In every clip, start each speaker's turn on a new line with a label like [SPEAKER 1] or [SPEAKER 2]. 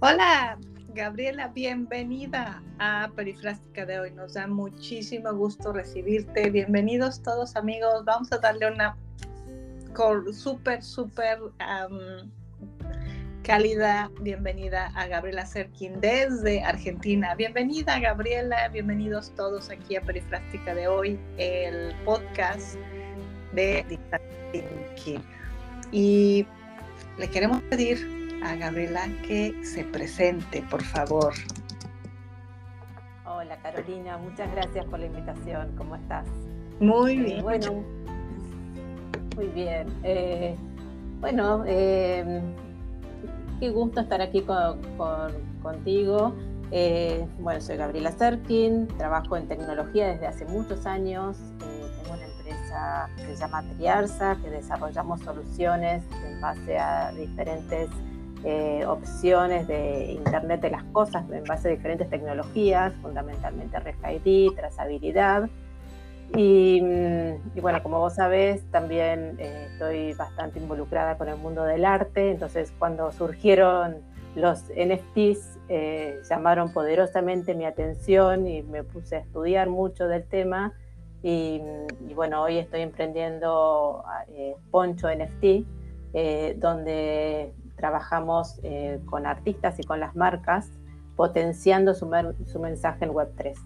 [SPEAKER 1] Hola, Gabriela, bienvenida a Perifrástica de hoy. Nos da muchísimo gusto recibirte. Bienvenidos todos amigos. Vamos a darle una súper, súper cálida bienvenida a Gabriela Serkin desde Argentina. Bienvenida Gabriela, bienvenidos todos aquí a Perifrástica de hoy, el podcast de Thinking. Y le queremos pedir a Gabriela que se presente, por favor.
[SPEAKER 2] Hola Carolina, muchas gracias por la invitación. ¿Cómo estás?
[SPEAKER 1] Muy eh, bien.
[SPEAKER 2] bueno, muy bien. Eh, bueno, eh, qué gusto estar aquí contigo. bueno, soy Gabriela Serkin, trabajo en tecnología desde hace muchos años. tengo una empresa que se llama Triarsa, que desarrollamos soluciones en base a diferentes eh, opciones de Internet de las Cosas en base a diferentes tecnologías, fundamentalmente RFID, trazabilidad. Y, mm, y, bueno, como vos sabés, también eh, estoy bastante involucrada con el mundo del arte, entonces cuando surgieron los NFTs eh, llamaron poderosamente mi atención y me puse a estudiar mucho del tema. Y, y bueno, hoy estoy emprendiendo Poncho NFT, donde trabajamos eh, con artistas y con las marcas, potenciando su, su mensaje en Web3.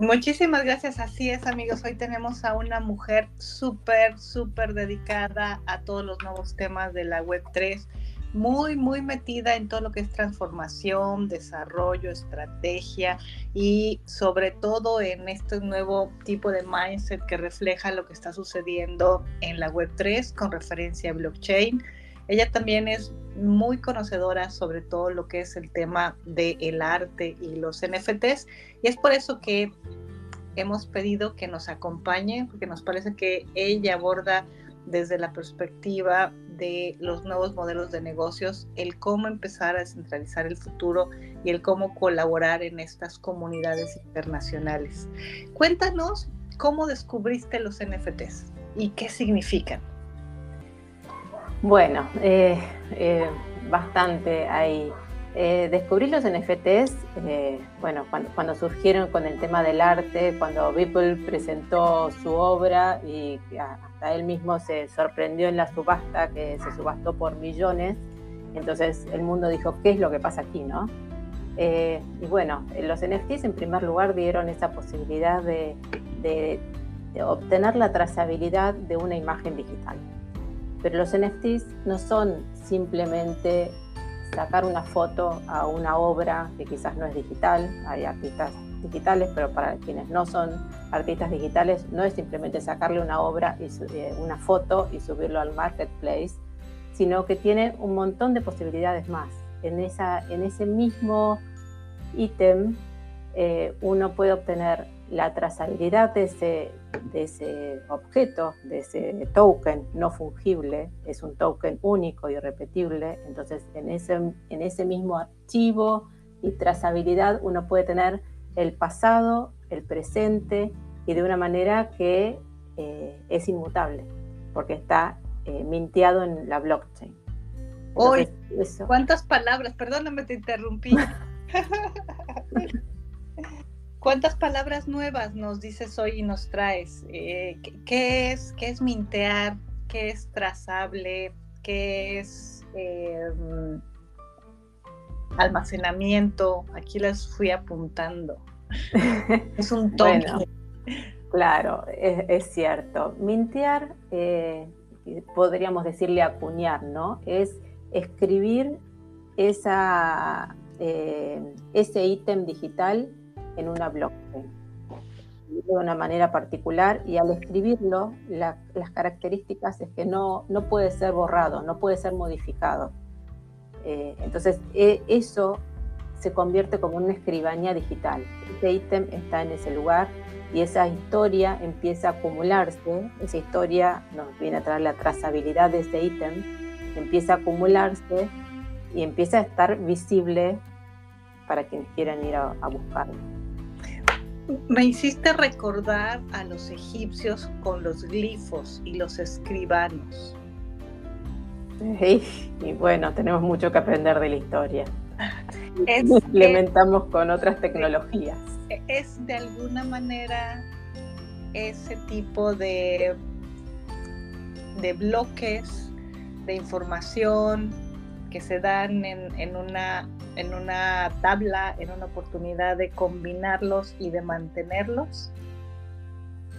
[SPEAKER 1] Muchísimas gracias. Así es, amigos. Hoy tenemos a una mujer súper, súper dedicada a todos los nuevos temas de la Web3, muy, muy metida en todo lo que es transformación, desarrollo, estrategia y sobre todo en este nuevo tipo de mindset que refleja lo que está sucediendo en la Web3 con referencia a blockchain ella también es muy conocedora sobre todo lo que es el tema del arte y los NFTs y es por eso que hemos pedido que nos acompañe porque nos parece que ella aborda desde la perspectiva de los nuevos modelos de negocios, el cómo empezar a descentralizar el futuro y el cómo colaborar en estas comunidades internacionales. Cuéntanos cómo descubriste los NFTs y qué significan.
[SPEAKER 2] Bueno, eh, eh, bastante ahí. Eh, descubrí los NFTs, bueno, cuando, surgieron con el tema del arte, cuando Beeple presentó su obra y hasta él mismo se sorprendió en la subasta, que se subastó por millones, entonces el mundo dijo, ¿qué es lo que pasa aquí, no? y bueno, los NFTs en primer lugar dieron esa posibilidad de obtener la trazabilidad de una imagen digital. Pero los NFTs no son simplemente sacar una foto a una obra que quizás no es digital, hay artistas digitales, pero para quienes no son artistas digitales no es simplemente sacarle una obra y eh, una foto y subirlo al marketplace, sino que tiene un montón de posibilidades más. En, ese mismo ítem eh, uno puede obtener la trazabilidad de ese, de ese objeto, de ese token no fungible, es un token único y repetible, entonces en ese, en ese mismo archivo y trazabilidad uno puede tener el pasado, el presente y de una manera que eh, es inmutable, porque está eh, minteado en la blockchain.
[SPEAKER 1] Hoy, ¿cuántas palabras? Perdóname, te interrumpí. ¿Cuántas palabras nuevas nos dices hoy y nos traes? Eh, ¿qué, es, ¿Qué es mintear? ¿Qué es trazable? ¿Qué es em, almacenamiento? Aquí las fui apuntando.
[SPEAKER 2] es un toque. claro, es, cierto. Mintear, eh, podríamos decirle acuñar, ¿no? Es escribir esa, eh, ese ítem digital en una blockchain de una manera particular y al escribirlo las características es que no, no puede ser borrado, no puede ser modificado. Eh, entonces e, eso se convierte como una escribaña digital. Ese ítem está en ese lugar y esa historia empieza a acumularse, esa historia nos viene a traer la trazabilidad de ese ítem, empieza a acumularse y empieza a estar visible para quienes quieran ir a buscarlo.
[SPEAKER 1] Me hiciste recordar a los egipcios con los glifos y los escribanos.
[SPEAKER 2] y bueno, tenemos mucho que aprender de la historia. implementamos con otras tecnologías.
[SPEAKER 1] Es de alguna manera ese tipo de, de bloques de información que se dan en, una, en una tabla, en una oportunidad de combinarlos y de mantenerlos?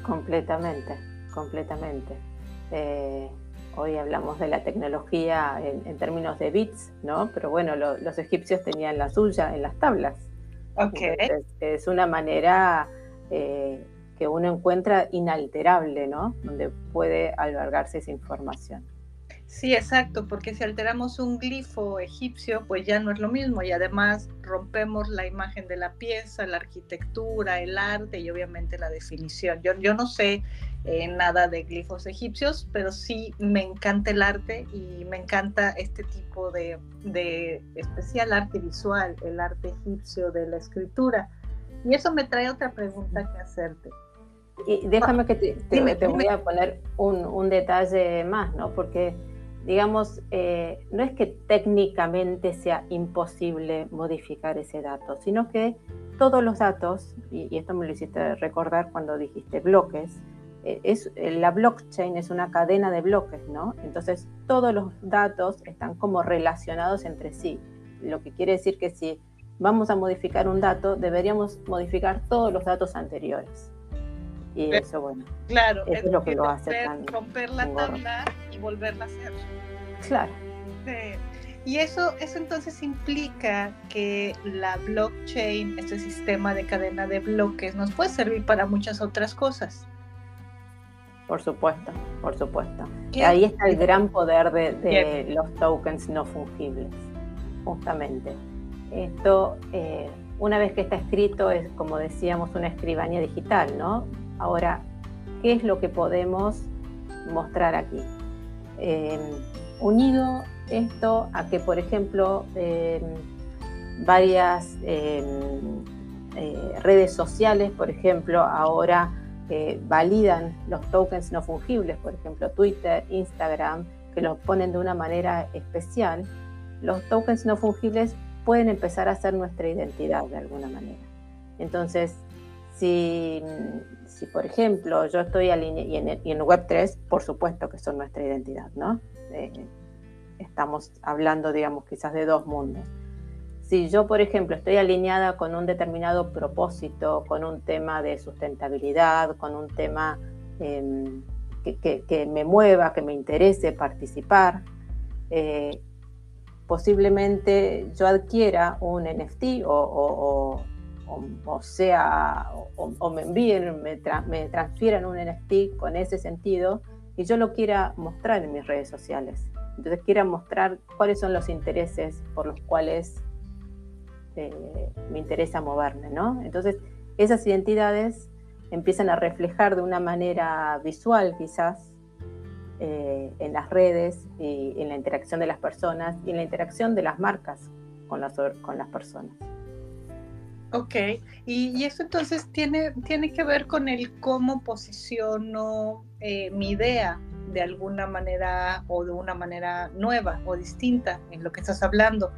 [SPEAKER 2] Completamente, completamente. Eh, hoy hablamos de la tecnología en, términos de bits, ¿no? Pero bueno, los egipcios tenían la suya en las tablas.
[SPEAKER 1] Okay.
[SPEAKER 2] es una manera eh, que uno encuentra inalterable, ¿no? Donde puede albergarse esa información.
[SPEAKER 1] Sí, exacto, porque si alteramos un glifo egipcio, pues ya no es lo mismo y además rompemos la imagen de la pieza, la arquitectura, el arte y obviamente la definición. Yo, yo no sé eh, nada de glifos egipcios, pero sí me encanta el arte y me encanta este tipo de, de especial arte visual, el arte egipcio de la escritura. Y eso me trae otra pregunta que hacerte.
[SPEAKER 2] Y déjame que te, te, voy a poner un, un, detalle más, ¿no? Porque digamos, eh, no es que técnicamente sea imposible modificar ese dato, sino que todos los datos, y, esto me lo hiciste recordar cuando dijiste bloques, eh, es, eh, la blockchain es una cadena de bloques, ¿no? Entonces todos los datos están como relacionados entre sí, lo que quiere decir que si vamos a modificar un dato, deberíamos modificar todos los datos anteriores. Y eso, bueno,
[SPEAKER 1] claro,
[SPEAKER 2] es, lo que lo hace
[SPEAKER 1] romper la tabla y volverla a hacer.
[SPEAKER 2] Claro.
[SPEAKER 1] Y eso, eso entonces implica que la blockchain, este sistema de cadena de bloques, nos puede servir para muchas otras cosas.
[SPEAKER 2] Por supuesto, por supuesto. Ahí está el gran poder de, los tokens no fungibles, justamente. Esto, eh, una vez que está escrito, es como decíamos, una escribanía digital, ¿no? Ahora, ¿qué es lo que podemos mostrar aquí? Eh, unido esto a que, por ejemplo, em, varias em, eh, redes sociales, por ejemplo, ahora eh, validan los tokens no fungibles, por ejemplo, Twitter, Instagram, que los ponen de una manera especial, los tokens no fungibles pueden empezar a ser nuestra identidad de alguna manera. Entonces, si, si, por ejemplo, yo estoy alineado, y en, y en Web3, por supuesto que son nuestra identidad, ¿no? Estamos hablando, digamos, quizás de dos mundos. Si yo, por ejemplo, estoy alineada con un determinado propósito, con un tema de sustentabilidad, con un tema em, que, me mueva, que me interese participar, eh, posiblemente yo adquiera un NFT o, sea, o, me envíen, me, me, transfieran un NFT con ese sentido y yo lo quiera mostrar en mis redes sociales. Entonces quiera mostrar cuáles son los intereses por los cuales eh, me interesa moverme, ¿no? Entonces esas identidades empiezan a reflejar de una manera visual quizás eh, en las redes y en la interacción de las personas y en la interacción de las marcas con las, con las personas.
[SPEAKER 1] Ok, y, eso entonces tiene, tiene que ver con el cómo posiciono eh, mi idea de alguna manera o de una manera nueva o distinta en lo que estás hablando,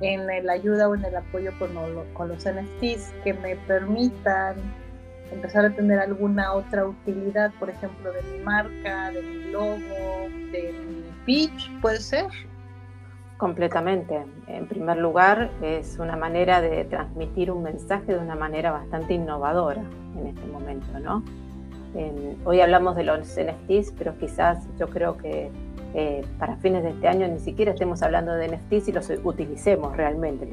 [SPEAKER 1] en la ayuda o en el apoyo con, con los NFTs que me permitan empezar a tener alguna otra utilidad, por ejemplo, de mi marca, de mi logo, de mi pitch, puede ser.
[SPEAKER 2] Completamente. En primer lugar, es una manera de transmitir un mensaje de una manera bastante innovadora en este momento, ¿no? hoy hablamos de los NFTs, pero quizás yo creo que eh, para fines de este año ni siquiera estemos hablando de NFTs y los utilicemos realmente,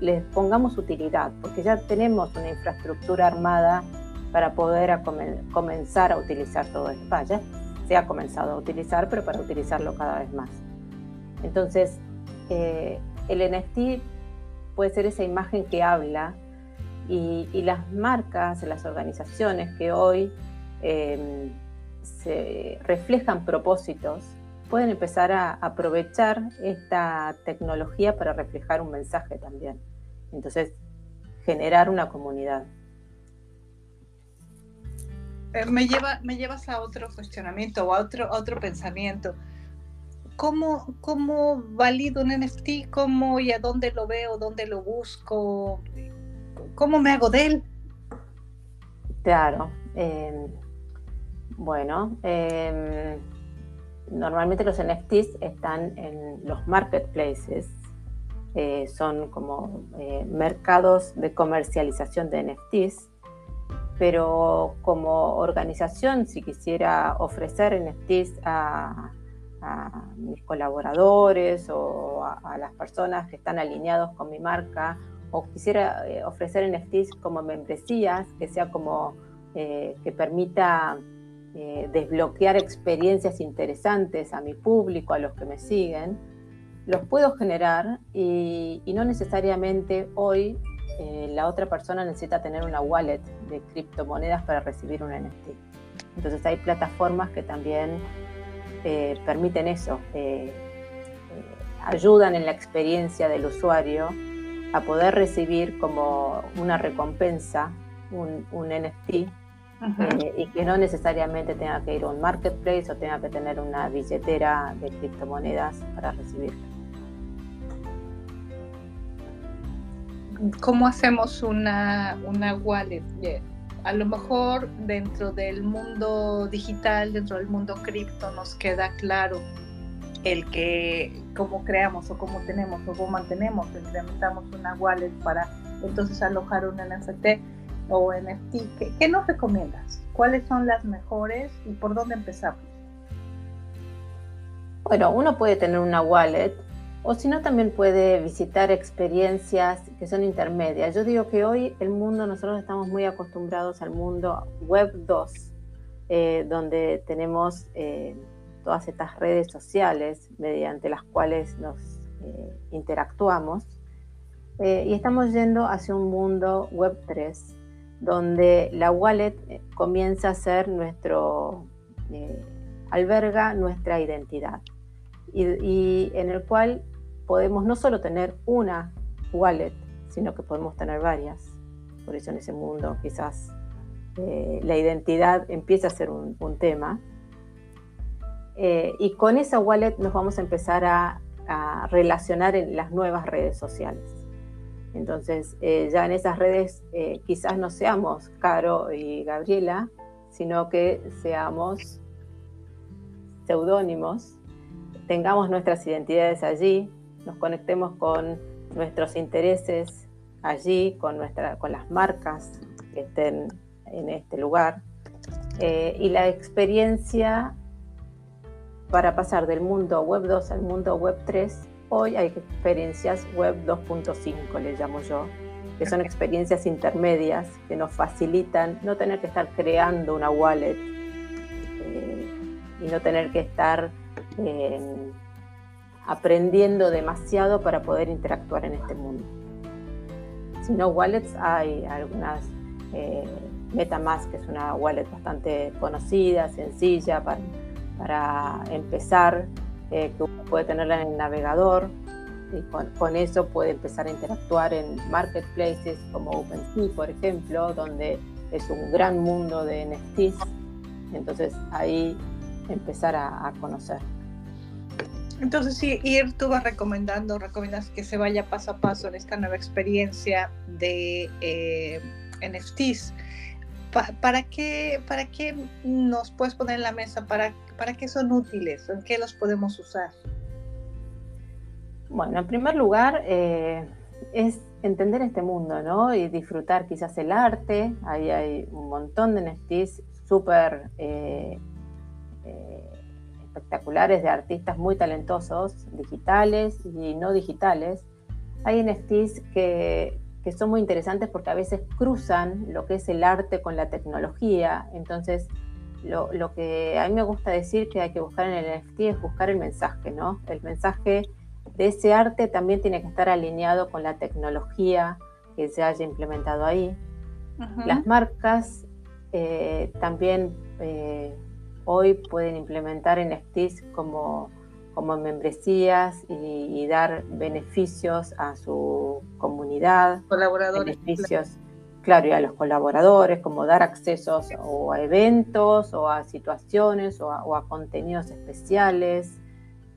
[SPEAKER 2] les, pongamos utilidad, porque ya tenemos una infraestructura armada para poder comenzar a utilizar todo esto. Vaya, se ha comenzado a utilizar, pero para utilizarlo cada vez más. Entonces, eh, el NFT puede ser esa imagen que habla y, las marcas, las organizaciones que hoy em, se reflejan propósitos, pueden empezar a aprovechar esta tecnología para reflejar un mensaje también. Entonces, generar una comunidad.
[SPEAKER 1] Eh, me, lleva, me llevas a otro cuestionamiento o otro, a otro pensamiento ¿cómo, ¿cómo valido un NFT? ¿Cómo y a dónde lo veo? ¿Dónde lo busco? ¿Cómo me hago de él?
[SPEAKER 2] Claro. Em, bueno, em, normalmente los NFTs están en los marketplaces, eh, son como eh, mercados de comercialización de NFTs, pero como organización, si quisiera ofrecer NFTs a, mis colaboradores o a, las personas que están alineados con mi marca, o quisiera eh, ofrecer NFTs como membresías, que sea como que permita desbloquear experiencias interesantes a mi público, a los que me siguen, los puedo generar y, no necesariamente hoy eh, la otra persona necesita tener una wallet de criptomonedas para recibir un NFT. Entonces hay plataformas que también eh, permiten eso, eh, ayudan en la experiencia del usuario a poder recibir como una recompensa un, un NFT y que no necesariamente tenga que ir a un marketplace o tenga que tener una billetera de criptomonedas para recibirlo.
[SPEAKER 1] ¿cómo hacemos una, una wallet? A lo mejor dentro del mundo digital, dentro del mundo cripto, nos queda claro el que cómo creamos o cómo tenemos o cómo mantenemos, implementamos una wallet para entonces alojar un NFT o NFT. ¿Qué, qué nos recomiendas? ¿Cuáles son las mejores y por dónde empezamos?
[SPEAKER 2] Bueno, uno puede tener una wallet o si no, también puede visitar experiencias que son intermedias. Yo digo que hoy el mundo, nosotros estamos muy acostumbrados al mundo Web 2, eh, donde tenemos eh, todas estas redes sociales mediante las cuales nos eh, interactuamos. y estamos yendo hacia un mundo Web 3, donde la wallet comienza a ser nuestro, alberga nuestra identidad. y, en el cual podemos no solo tener una wallet, sino que podemos tener varias. Por eso en ese mundo quizás eh, la identidad empieza a ser un, tema. Eh, y con esa wallet nos vamos a empezar a, relacionar en las nuevas redes sociales. Entonces, eh, ya en esas redes quizás no seamos Caro y Gabriela, sino que seamos seudónimos, tengamos nuestras identidades allí, nos conectemos con nuestros intereses allí, con, nuestra, con las marcas que estén en este lugar. Eh, y la experiencia para pasar del mundo web 2 al mundo web 3, hoy hay experiencias web 2.5, le llamo yo, que son experiencias intermedias que nos facilitan no tener que estar creando una wallet eh, y no tener que estar en aprendiendo demasiado para poder interactuar en este mundo. Si no wallets, hay algunas, eh, MetaMask es una wallet bastante conocida, sencilla para, para empezar, eh, que uno puede tenerla en el navegador y con, eso puede empezar a interactuar en marketplaces como OpenSea, por ejemplo, donde es un gran mundo de NFTs. Entonces ahí empezar a conocer.
[SPEAKER 1] Entonces, sí, Ir, tú vas recomendando, recomiendas que se vaya paso a paso en esta nueva experiencia de eh, NFTs. ¿Para, qué, ¿Para qué nos puedes poner en la mesa? ¿Para, ¿Para qué son útiles? ¿En qué los podemos usar?
[SPEAKER 2] Bueno, en primer lugar, eh, es entender este mundo, ¿no? Y disfrutar quizás el arte. Ahí hay un montón de NFTs súper eh, espectaculares de artistas muy talentosos, digitales y no digitales. Hay NFTs que, que son muy interesantes porque a veces cruzan lo que es el arte con la tecnología. Entonces, lo, lo, que a mí me gusta decir que hay que buscar en el NFT es buscar el mensaje, ¿no? El mensaje de ese arte también tiene que estar alineado con la tecnología que se haya implementado ahí. Las marcas eh, también eh, hoy pueden implementar NFTs como, como membresías y, dar beneficios a su comunidad.
[SPEAKER 1] Colaboradores.
[SPEAKER 2] Beneficios, claro, y a los colaboradores, como dar accesos o a eventos o a situaciones o a, contenidos especiales.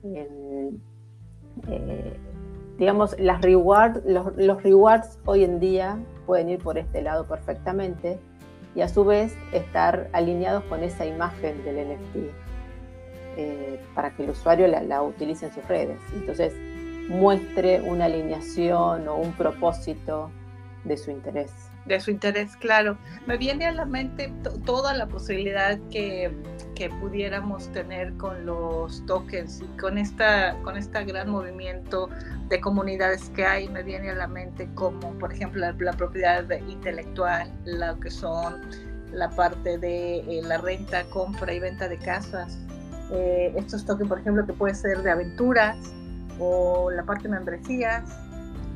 [SPEAKER 2] eh, digamos, las reward, los, los, rewards hoy en día pueden ir por este lado perfectamente y a su vez estar alineados con esa imagen del NFT eh, para que el usuario la, la, utilice en sus redes. Entonces, muestre una alineación o un propósito de su interés.
[SPEAKER 1] De su interés, claro. Me viene a la mente toda la posibilidad que, que, pudiéramos tener con los tokens y con esta, con este gran movimiento de comunidades que hay. Me viene a la mente como, por ejemplo, la, propiedad intelectual, lo que son la parte de eh, la renta, compra y venta de casas. Eh, estos tokens, por ejemplo, que puede ser de aventuras o la parte de membresías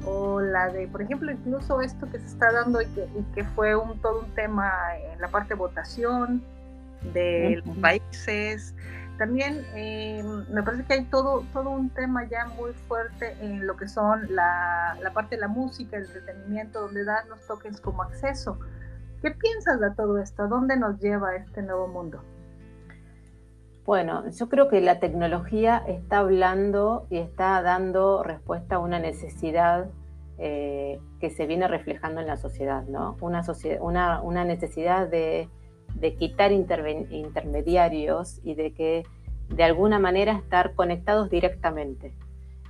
[SPEAKER 1] o la de, por ejemplo, incluso esto que se está dando y que, fue un, todo un tema en la parte de votación de los países. También eh, me parece que hay todo, todo un tema ya muy fuerte en lo que son la, la parte de la música, el entretenimiento, donde dan los tokens como acceso. ¿Qué piensas de todo esto? ¿A dónde nos lleva este nuevo mundo?
[SPEAKER 2] Bueno, yo creo que la tecnología está hablando y está dando respuesta a una necesidad eh, que se viene reflejando en la sociedad, ¿no? Una, necesidad de, quitar intermediarios y de que de alguna manera estar conectados directamente.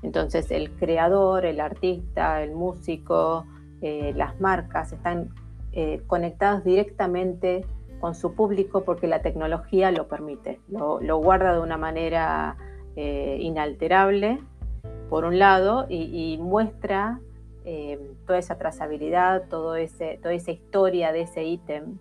[SPEAKER 2] Entonces el creador, el artista, el músico, eh, las marcas están eh, conectados directamente con su público porque la tecnología lo permite, lo, guarda de una manera eh, inalterable, por un lado, y, muestra eh, toda esa trazabilidad, todo ese, toda esa historia de ese ítem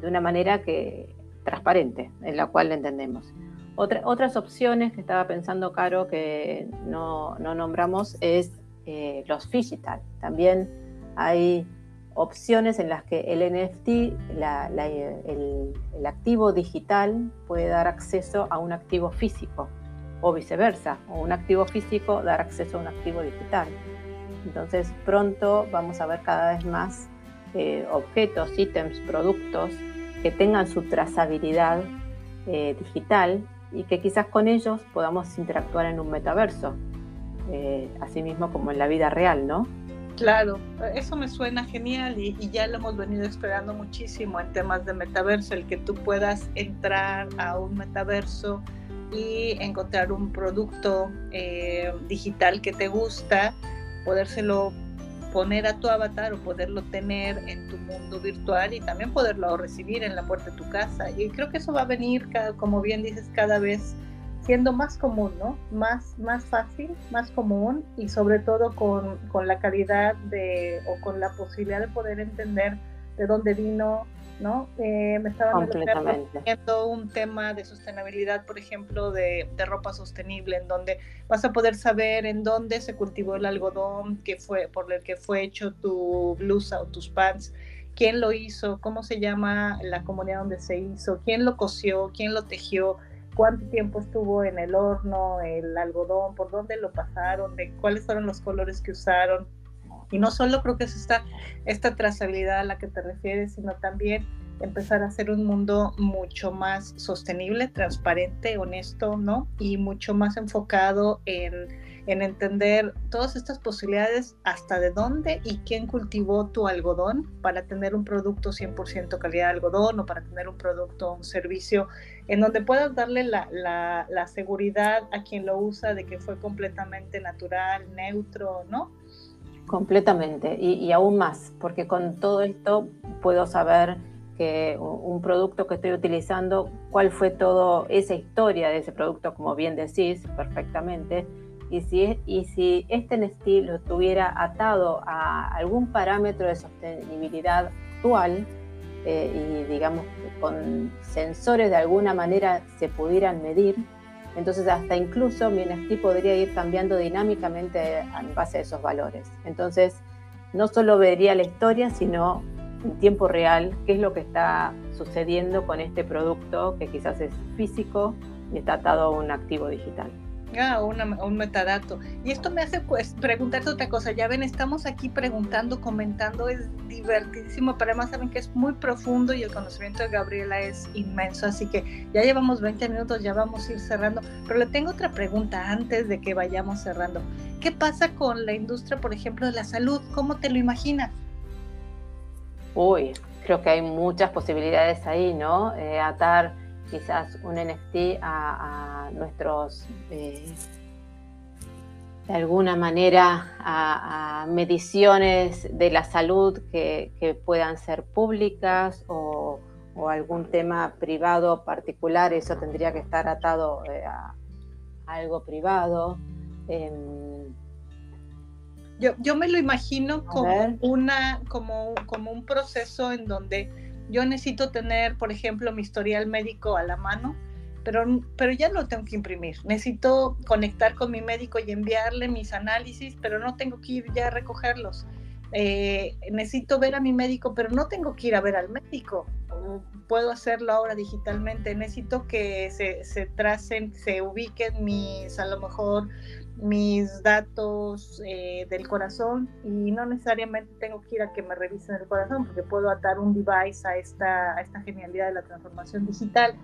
[SPEAKER 2] de una manera que transparente, en la cual lo entendemos. otras opciones que estaba pensando, Caro, que no, nombramos, es eh, los digital. También hay opciones en las que el NFT, el, activo digital, puede dar acceso a un activo físico o viceversa, o un activo físico dar acceso a un activo digital. Entonces pronto vamos a ver cada vez más eh, objetos, ítems, productos que tengan su trazabilidad eh, digital y que quizás con ellos podamos interactuar en un metaverso, eh, así mismo como en la vida real, ¿no?
[SPEAKER 1] Claro, eso me suena genial y, ya lo hemos venido esperando muchísimo en temas de metaverso, el que tú puedas entrar a un metaverso y encontrar un producto eh, digital que te gusta, podérselo poner a tu avatar o poderlo tener en tu mundo virtual y también poderlo recibir en la puerta de tu casa. Y creo que eso va a venir, como bien dices, cada vez siendo más común, ¿no? Más, más fácil, más común y sobre todo con, con, la calidad de, o con la posibilidad de poder entender de dónde vino, ¿no? Eh, me estaban viendo un tema de sostenibilidad, por ejemplo, de, de, ropa sostenible, en donde vas a poder saber en dónde se cultivó el algodón que fue, por el que fue hecho tu blusa o tus pants, quién lo hizo, cómo se llama la comunidad donde se hizo, quién lo cosió, quién lo tejió cuánto tiempo estuvo en el horno, el algodón, por dónde lo pasaron, de cuáles fueron los colores que usaron. Y no solo creo que es esta, esta trazabilidad a la que te refieres, sino también empezar a hacer un mundo mucho más sostenible, transparente, honesto, ¿no? Y mucho más enfocado en en entender todas estas posibilidades, hasta de dónde y quién cultivó tu algodón para tener un producto 100% calidad de algodón o para tener un producto, un servicio en donde puedas darle la, seguridad a quien lo usa de que fue completamente natural, neutro, ¿no?
[SPEAKER 2] Completamente, y aún más, porque con todo esto puedo saber que un producto que estoy utilizando, cuál fue toda esa historia de ese producto, como bien decís perfectamente, y si, y si este estilo estuviera atado a algún parámetro de sostenibilidad actual eh, y digamos con sensores de alguna manera se pudieran medir, entonces hasta incluso mi NFT podría ir cambiando dinámicamente en base a esos valores. Entonces no solo vería la historia, sino en tiempo real qué es lo que está sucediendo con este producto que quizás es físico y está atado a un activo digital.
[SPEAKER 1] Ah, un metadato. Y esto me hace pues preguntarte otra cosa. Ya ven, estamos aquí preguntando, comentando, es divertidísimo, pero además saben que es muy profundo y el conocimiento de Gabriela es inmenso. Así que ya llevamos 20 minutos, ya vamos a ir cerrando. Pero le tengo otra pregunta antes de que vayamos cerrando. ¿Qué pasa con la industria, por ejemplo, de la salud? ¿Cómo te lo imaginas?
[SPEAKER 2] Uy, creo que hay muchas posibilidades ahí, ¿no? Eh, atar quizás un NFT a, nuestros, eh, de alguna manera, a, mediciones de la salud que, puedan ser públicas o, algún tema privado particular, eso tendría que estar atado eh, a, algo privado.
[SPEAKER 1] Yo, yo, me lo imagino como, una, como, como un proceso en donde yo necesito tener, por ejemplo, mi historial médico a la mano, pero, pero ya no lo tengo que imprimir. Necesito conectar con mi médico y enviarle mis análisis, pero no tengo que ir ya a recogerlos. Eh, necesito ver a mi médico, pero no tengo que ir a ver al médico. Puedo hacerlo ahora digitalmente. Necesito que se, se tracen, se ubiquen mis, a lo mejor, mis datos eh, del corazón y no necesariamente tengo que ir a que me revisen el corazón porque puedo atar un device a esta, a esta genialidad de la transformación digital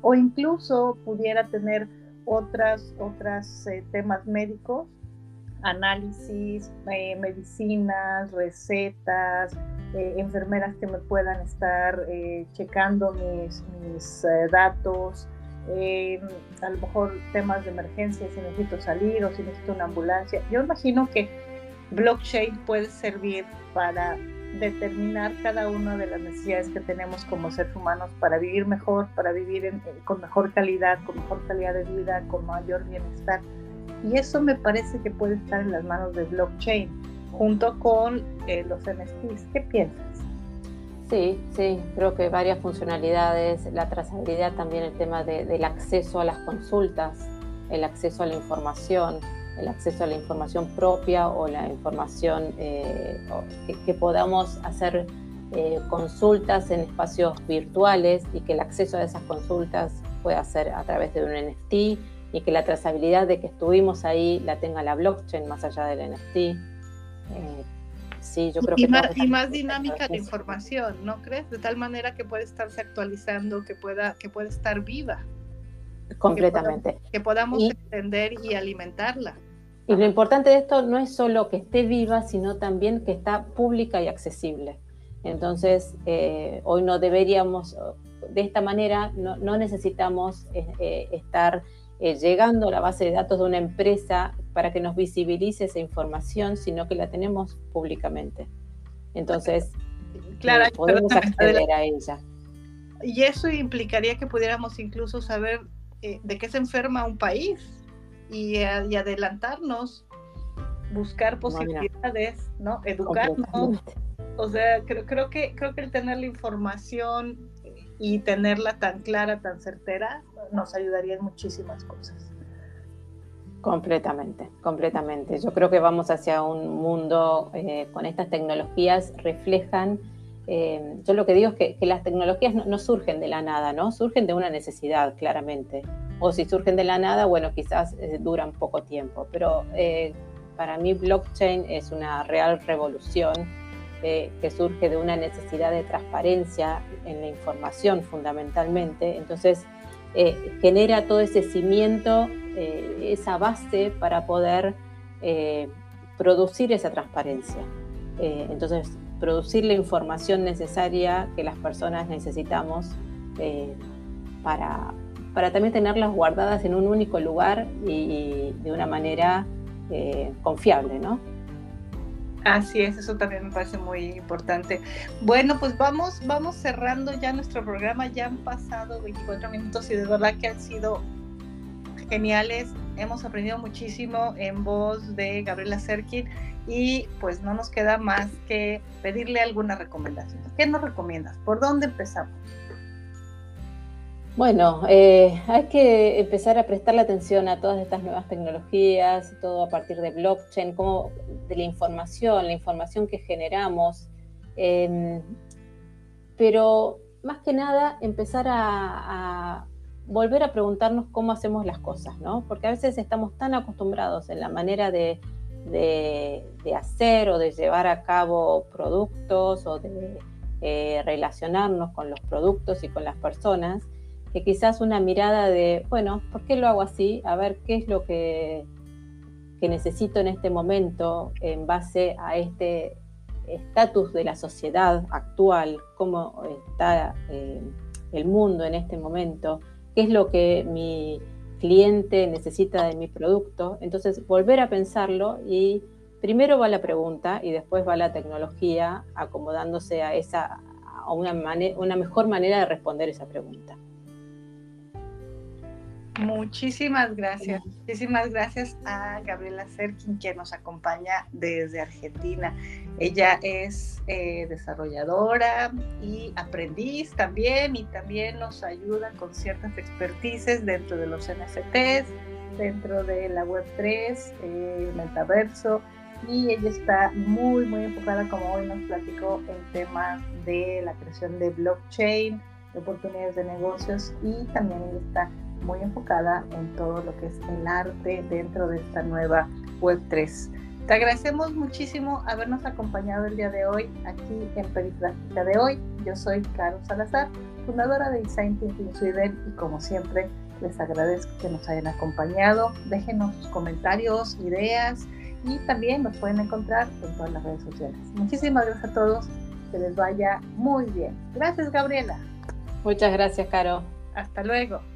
[SPEAKER 1] o incluso pudiera tener otras, otras eh, temas médicos, análisis, eh, medicinas, recetas, enfermeras que me puedan estar checando mis, mis datos, eh, a lo mejor temas de emergencia, si necesito salir o si necesito una ambulancia. Yo imagino que blockchain puede servir para determinar cada una de las necesidades que tenemos como seres humanos para vivir mejor, para vivir con mejor calidad, con mejor calidad de vida, con mayor bienestar. Y eso me parece que puede estar en las manos de blockchain junto con eh, los NFTs. ¿Qué piensas?
[SPEAKER 2] Sí, sí, creo que varias funcionalidades, la trazabilidad también, el tema del acceso a las consultas, el acceso a la información, el acceso a la información propia o la información eh, que, podamos hacer eh, consultas en espacios virtuales y que el acceso a esas consultas pueda ser a través de un NFT y que la trazabilidad de que estuvimos ahí la tenga la blockchain más allá del NFT. Eh, Sí, yo creo
[SPEAKER 1] y que más, y más dinámica de información, ¿no crees? De tal manera que puede estarse actualizando, que pueda, que puede estar viva.
[SPEAKER 2] Completamente.
[SPEAKER 1] Que podamos, entender y alimentarla.
[SPEAKER 2] Y lo importante de esto no es solo que esté viva, sino también que está pública y accesible. Entonces, eh, hoy no deberíamos, de esta manera, no, necesitamos eh, eh, llegando a la base de datos de una empresa para que nos visibilice esa información, sino que la tenemos públicamente. Entonces, claro, eh, podemos acceder a ella.
[SPEAKER 1] Y eso implicaría que pudiéramos incluso saber eh, de qué se enferma un país y, eh, adelantarnos, buscar posibilidades, ¿no? Educarnos. O sea, creo, creo, que, creo que el tener la información y tenerla tan clara, tan certera, nos ayudaría en muchísimas cosas.
[SPEAKER 2] Completamente, completamente. Yo creo que vamos hacia un mundo eh, con estas tecnologías reflejan. Eh, yo lo que digo es que, las tecnologías no, surgen de la nada, ¿no? Surgen de una necesidad, claramente. O si surgen de la nada, bueno, quizás eh, duran poco tiempo. Pero para mí blockchain es una real revolución que surge de una necesidad de transparencia en la información fundamentalmente. Entonces, genera todo ese cimiento eh, esa base para poder eh, producir esa transparencia. Eh, entonces, producir la información necesaria que las personas necesitamos para, para, también tenerlas guardadas en un único lugar y, de una manera confiable, ¿no?
[SPEAKER 1] Así es, eso también me parece muy importante. Bueno, pues vamos, vamos cerrando ya nuestro programa. Ya han pasado 24 minutos y de verdad que han sido geniales. Hemos aprendido muchísimo en voz de Gabriela Serkin y pues no nos queda más que pedirle alguna recomendación. ¿Qué nos recomiendas? ¿Por dónde empezamos?
[SPEAKER 2] Bueno, eh, hay que empezar a prestarle atención a todas estas nuevas tecnologías, todo a partir de blockchain, como de la información, la información que generamos, em, pero más que nada empezar a, volver a preguntarnos cómo hacemos las cosas, ¿no? Porque a veces estamos tan acostumbrados en la manera de, hacer o de llevar a cabo productos o de eh, relacionarnos con los productos y con las personas, que quizás una mirada de, bueno, ¿por qué lo hago así? A ver qué es lo que, que necesito en este momento en base a este estatus de la sociedad actual, cómo está eh, el mundo en este momento, qué es lo que mi cliente necesita de mi producto. Entonces, volver a pensarlo y primero va la pregunta y después va la tecnología acomodándose a esa a una, una mejor manera de responder esa pregunta.
[SPEAKER 1] Muchísimas gracias. Muchísimas gracias a Gabriela Serkin que nos acompaña desde Argentina. Ella es eh, desarrolladora y aprendiz también y también nos ayuda con ciertas expertices dentro de los NFTs, dentro de la Web3, eh, metaverso y ella está muy, muy enfocada, como hoy nos platicó, en temas de la creación de blockchain, de oportunidades de negocios y también está muy enfocada en todo lo que es el arte dentro de esta nueva Web3. Te agradecemos muchísimo habernos acompañado el día de hoy aquí en Periplática de hoy. Yo soy Caro Salazar, fundadora de Design Thinking Sweden y como siempre les agradezco que nos hayan acompañado. Déjenos sus comentarios, ideas y también nos pueden encontrar en todas las redes sociales. Muchísimas gracias a todos. Que les vaya muy bien. Gracias, Gabriela.
[SPEAKER 2] Muchas gracias, Caro.
[SPEAKER 1] Hasta luego.